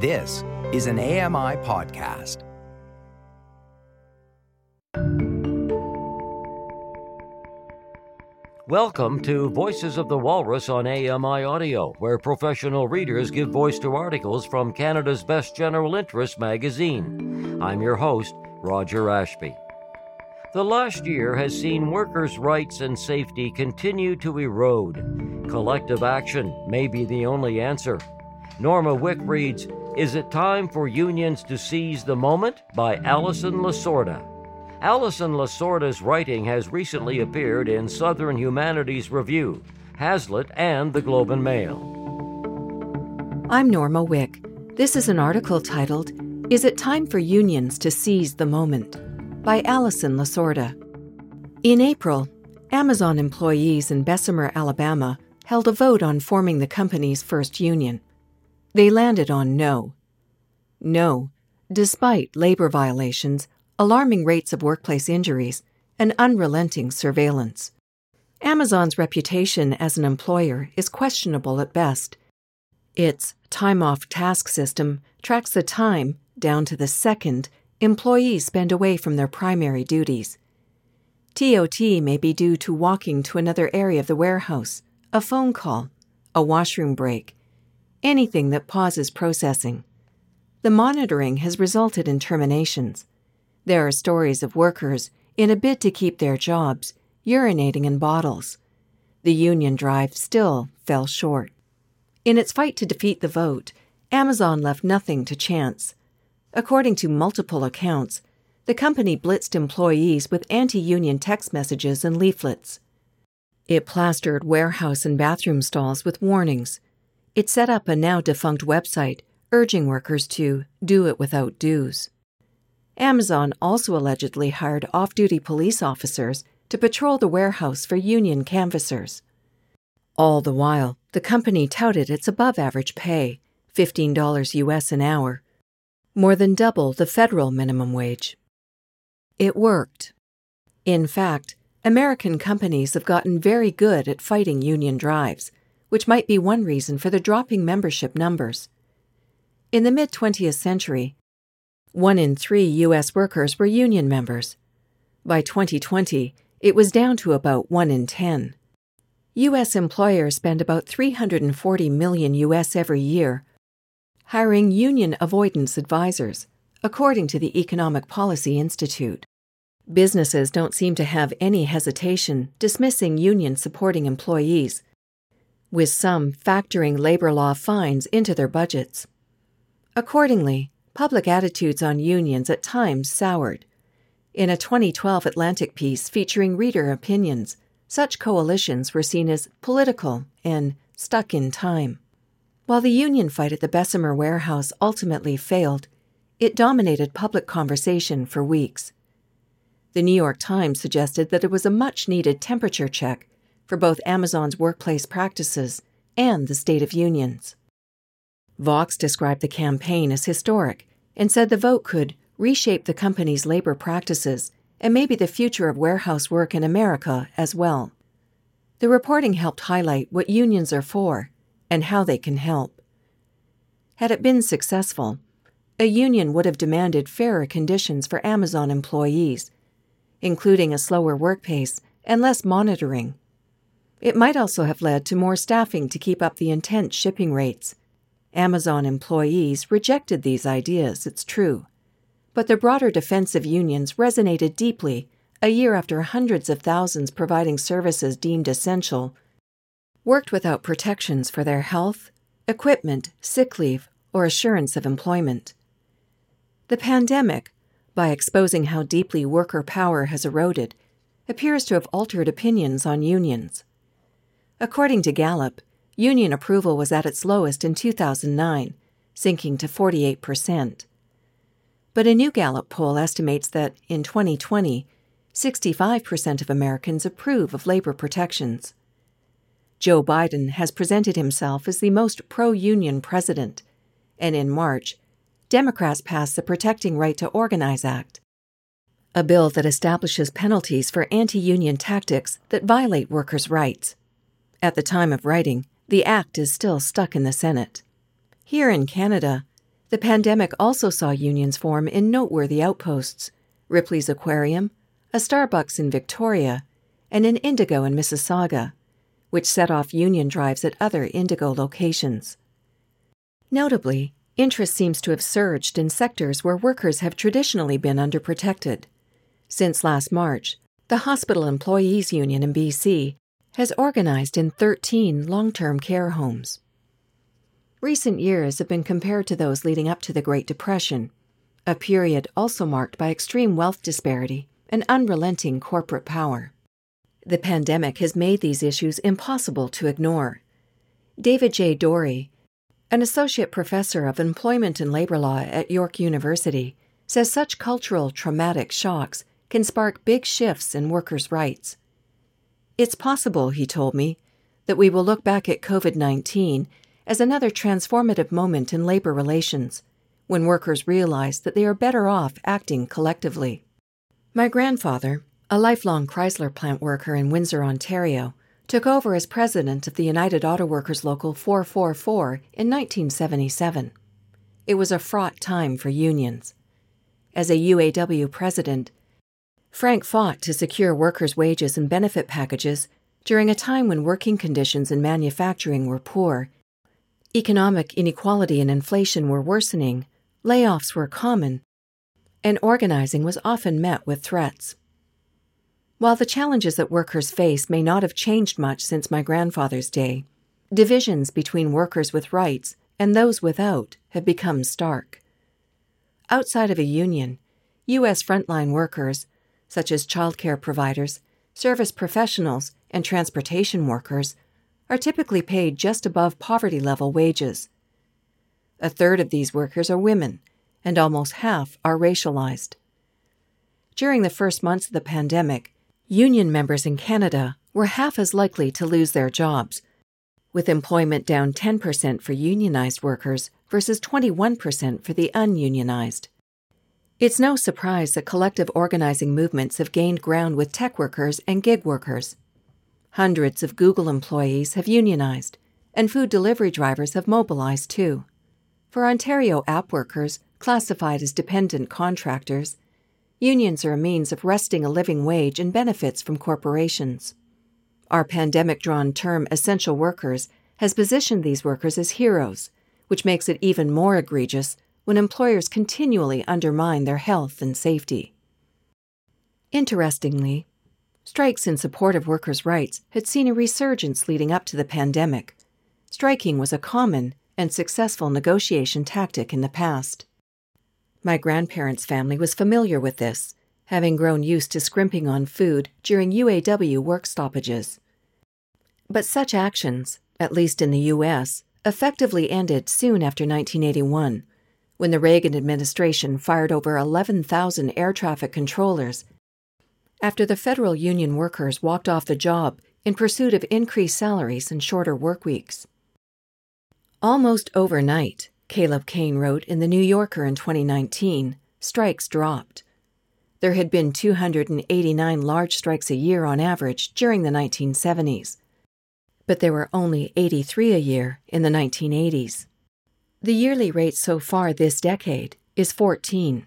This is an AMI podcast. Welcome to Voices of the Walrus on AMI Audio, where professional readers give voice to articles from Canada's best general interest magazine. I'm your host, Roger Ashby. The last year has seen workers' rights and safety continue to erode. Collective action may be the only answer. Norma Wick reads Is It Time for Unions to Seize the Moment? by Allison Lasorda. Allison Lasorda's writing has recently appeared in Southern Humanities Review, Hazlitt, and the Globe and Mail. I'm Norma Wick. This is an article titled, Is It Time for Unions to Seize the Moment? by Allison Lasorda. In April, Amazon employees in Bessemer, Alabama, held a vote on forming the company's first union. They landed on no. No, despite labor violations, alarming rates of workplace injuries, and unrelenting surveillance. Amazon's reputation as an employer is questionable at best. Its time off task system tracks the time, down to the second, employees spend away from their primary duties. TOT may be due to walking to another area of the warehouse, a phone call, a washroom break, anything that pauses processing. The monitoring has resulted in terminations. There are stories of workers, in a bid to keep their jobs, urinating in bottles. The union drive still fell short. In its fight to defeat the vote, Amazon left nothing to chance. According to multiple accounts, the company blitzed employees with anti union text messages and leaflets. It plastered warehouse and bathroom stalls with warnings. It set up a now defunct website urging workers to do it without dues. Amazon also allegedly hired off duty police officers to patrol the warehouse for union canvassers. All the while, the company touted its above average pay, $15 US an hour, more than double the federal minimum wage. It worked. In fact, American companies have gotten very good at fighting union drives, which might be one reason for the dropping membership numbers. In the mid 20th century, one in three U.S. workers were union members. By 2020, it was down to about one in 10. U.S. employers spend about 340 million U.S. every year hiring union avoidance advisors, according to the Economic Policy Institute. Businesses don't seem to have any hesitation dismissing union supporting employees, with some factoring labor law fines into their budgets. Accordingly, public attitudes on unions at times soured. In a 2012 Atlantic piece featuring reader opinions, such coalitions were seen as political and stuck in time. While the union fight at the Bessemer warehouse ultimately failed, it dominated public conversation for weeks. The New York Times suggested that it was a much needed temperature check for both Amazon's workplace practices and the state of unions. Vox described the campaign as historic and said the vote could reshape the company's labor practices and maybe the future of warehouse work in America as well. The reporting helped highlight what unions are for and how they can help. Had it been successful, a union would have demanded fairer conditions for Amazon employees, including a slower work pace and less monitoring. It might also have led to more staffing to keep up the intense shipping rates Amazon employees rejected these ideas, it's true. But the broader defense of unions resonated deeply a year after hundreds of thousands providing services deemed essential worked without protections for their health, equipment, sick leave, or assurance of employment. The pandemic, by exposing how deeply worker power has eroded, appears to have altered opinions on unions. According to Gallup, union approval was at its lowest in 2009, sinking to 48%. But a new Gallup poll estimates that, in 2020, 65% of Americans approve of labor protections. Joe Biden has presented himself as the most pro union president, and in March, Democrats passed the Protecting Right to Organize Act, a bill that establishes penalties for anti union tactics that violate workers' rights. At the time of writing, the act is still stuck in the Senate. Here in Canada, The pandemic also saw unions form in noteworthy outposts Ripley's Aquarium, a Starbucks in Victoria, and an Indigo in Mississauga, which set off union drives at other Indigo locations. Notably, interest seems to have surged in sectors where workers have traditionally been underprotected. Since last March, the Hospital Employees Union in BC has organized in 13 long term care homes. Recent years have been compared to those leading up to the Great Depression, a period also marked by extreme wealth disparity and unrelenting corporate power. The pandemic has made these issues impossible to ignore. David J. Doorey, an associate professor of employment and labor law at York University, says such cultural traumatic shocks can spark big shifts in workers' rights. It's possible, he told me, that we will look back at COVID 19 as another transformative moment in labor relations, when workers realize that they are better off acting collectively. My grandfather, a lifelong Chrysler plant worker in Windsor, Ontario, took over as president of the United Auto Workers Local 444 in 1977. It was a fraught time for unions. As a UAW president, Frank fought to secure workers' wages and benefit packages during a time when working conditions in manufacturing were poor, economic inequality and inflation were worsening, layoffs were common, and organizing was often met with threats. While the challenges that workers face may not have changed much since my grandfather's day, divisions between workers with rights and those without have become stark. Outside of a union, U.S. frontline workers, such as childcare providers, service professionals, and transportation workers, are typically paid just above poverty level wages. A third of these workers are women, and almost half are racialized. During the first months of the pandemic, union members in Canada were half as likely to lose their jobs, with employment down 10% for unionized workers versus 21% for the ununionized. It's no surprise that collective organizing movements have gained ground with tech workers and gig workers. Hundreds of Google employees have unionized, and food delivery drivers have mobilized too. For Ontario app workers, classified as dependent contractors, unions are a means of wresting a living wage and benefits from corporations. Our pandemic drawn term essential workers has positioned these workers as heroes, which makes it even more egregious when employers continually undermine their health and safety. Interestingly, strikes in support of workers' rights had seen a resurgence leading up to the pandemic. Striking was a common and successful negotiation tactic in the past. My grandparents' family was familiar with this, having grown used to scrimping on food during UAW work stoppages. But such actions, at least in the U.S., effectively ended soon after 1981, when the Reagan administration fired over 11,000 air traffic controllers after the federal union workers walked off the job in pursuit of increased salaries and shorter work weeks. Almost overnight, Caleb Crain wrote in The New Yorker in 2019, strikes dropped. There had been 289 large strikes a year on average during the 1970s, but there were only 83 a year in the 1980s. The yearly rate so far this decade is 14.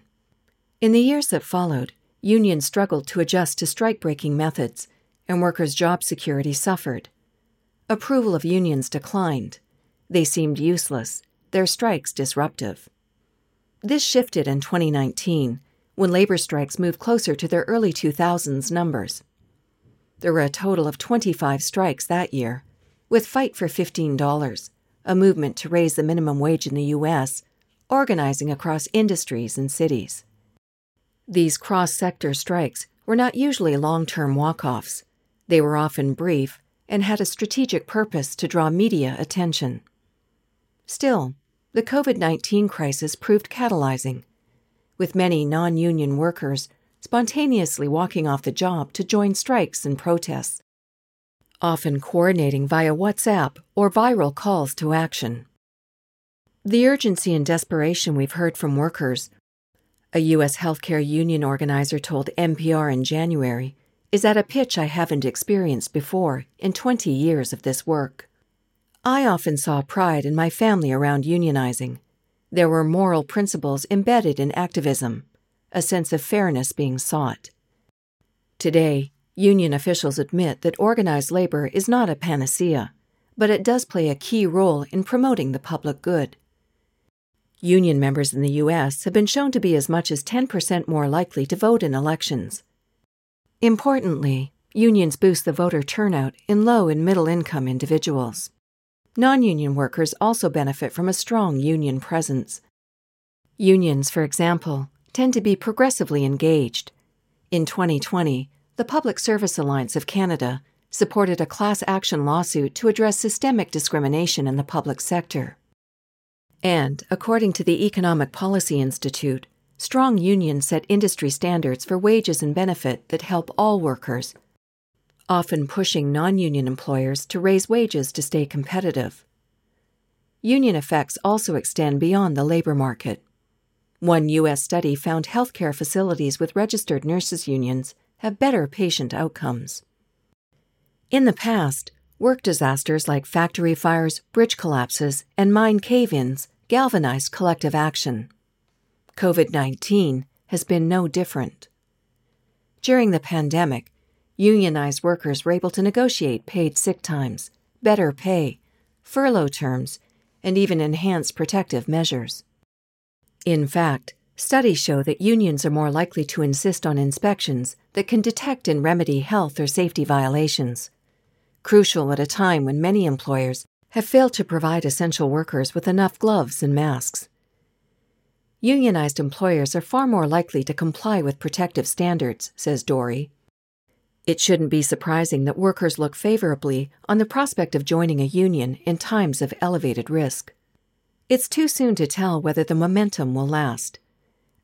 In the years that followed, unions struggled to adjust to strike breaking methods, and workers' job security suffered. Approval of unions declined. They seemed useless their strikes disruptive. This shifted in 2019 when labor strikes moved closer to their early 2000s numbers. There were a total of 25 strikes that year, with Fight for $15, a movement to raise the minimum wage in the U.S., organizing across industries and cities. These cross sector strikes were not usually long term walk offs. They were often brief and had a strategic purpose to draw media attention. Still, the COVID 19 crisis proved catalyzing, with many non union workers spontaneously walking off the job to join strikes and protests, often coordinating via WhatsApp or viral calls to action. The urgency and desperation we've heard from workers, a U.S. healthcare union organizer told NPR in January, is at a pitch I haven't experienced before in 20 years of this work. I often saw pride in my family around unionizing. There were moral principles embedded in activism, a sense of fairness being sought. Today, union officials admit that organized labor is not a panacea, but it does play a key role in promoting the public good. Union members in the U.S. have been shown to be as much as 10% more likely to vote in elections. Importantly, unions boost the voter turnout in low and middle income individuals. Non union workers also benefit from a strong union presence. Unions, for example, tend to be progressively engaged. In 2020, the Public Service Alliance of Canada supported a class action lawsuit to address systemic discrimination in the public sector. And, according to the Economic Policy Institute, strong unions set industry standards for wages and benefit that help all workers, often pushing non union employers to raise wages to stay competitive. Union effects also extend beyond the labor market. One U.S. study found healthcare facilities with registered nurses' unions have better patient outcomes. In the past, work disasters like factory fires, bridge collapses, and mine cave ins galvanized collective action. COVID 19 has been no different. During the pandemic, unionized workers were able to negotiate paid sick times, better pay, furlough terms, and even enhance protective measures. In fact, studies show that unions are more likely to insist on inspections that can detect and remedy health or safety violations. Crucial at a time when many employers have failed to provide essential workers with enough gloves and masks. Unionized employers are far more likely to comply with protective standards, says Doorey. It shouldn't be surprising that workers look favorably on the prospect of joining a union in times of elevated risk. It's too soon to tell whether the momentum will last.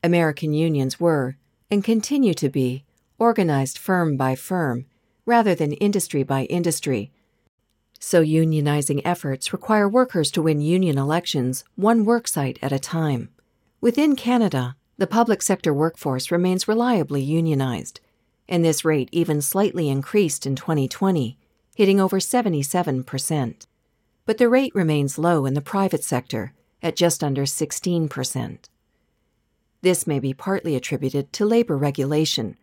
American unions were, and continue to be, organized firm by firm, rather than industry by industry. So unionizing efforts require workers to win union elections one worksite at a time. Within Canada, the public sector workforce remains reliably unionized, and this rate even slightly increased in 2020, hitting over 77%. But the rate remains low in the private sector, at just under 16%. This may be partly attributed to labor regulation,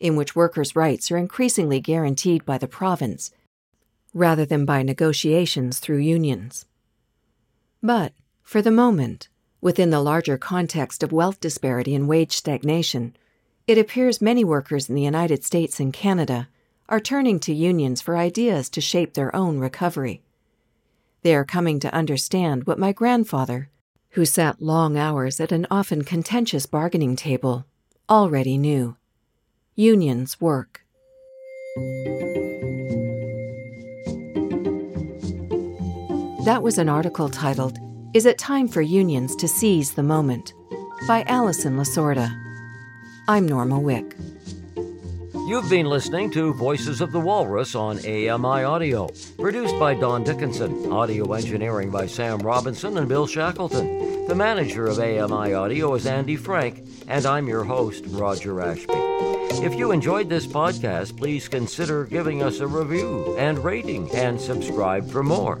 in which workers' rights are increasingly guaranteed by the province, rather than by negotiations through unions. But, for the moment, within the larger context of wealth disparity and wage stagnation, it appears many workers in the United States and Canada are turning to unions for ideas to shape their own recovery. They are coming to understand what my grandfather, who sat long hours at an often contentious bargaining table, already knew. Unions work. That was an article titled, Is It Time for Unions to Seize the Moment? by Allison Lasorda. I'm Norma Wick. You've been listening to Voices of the Walrus on AMI Audio, produced by Don Dickinson, audio engineering by Sam Robinson and Bill Shackleton. The manager of AMI Audio is Andy Frank, and I'm your host, Roger Ashby. If you enjoyed this podcast, please consider giving us a review and rating and subscribe for more.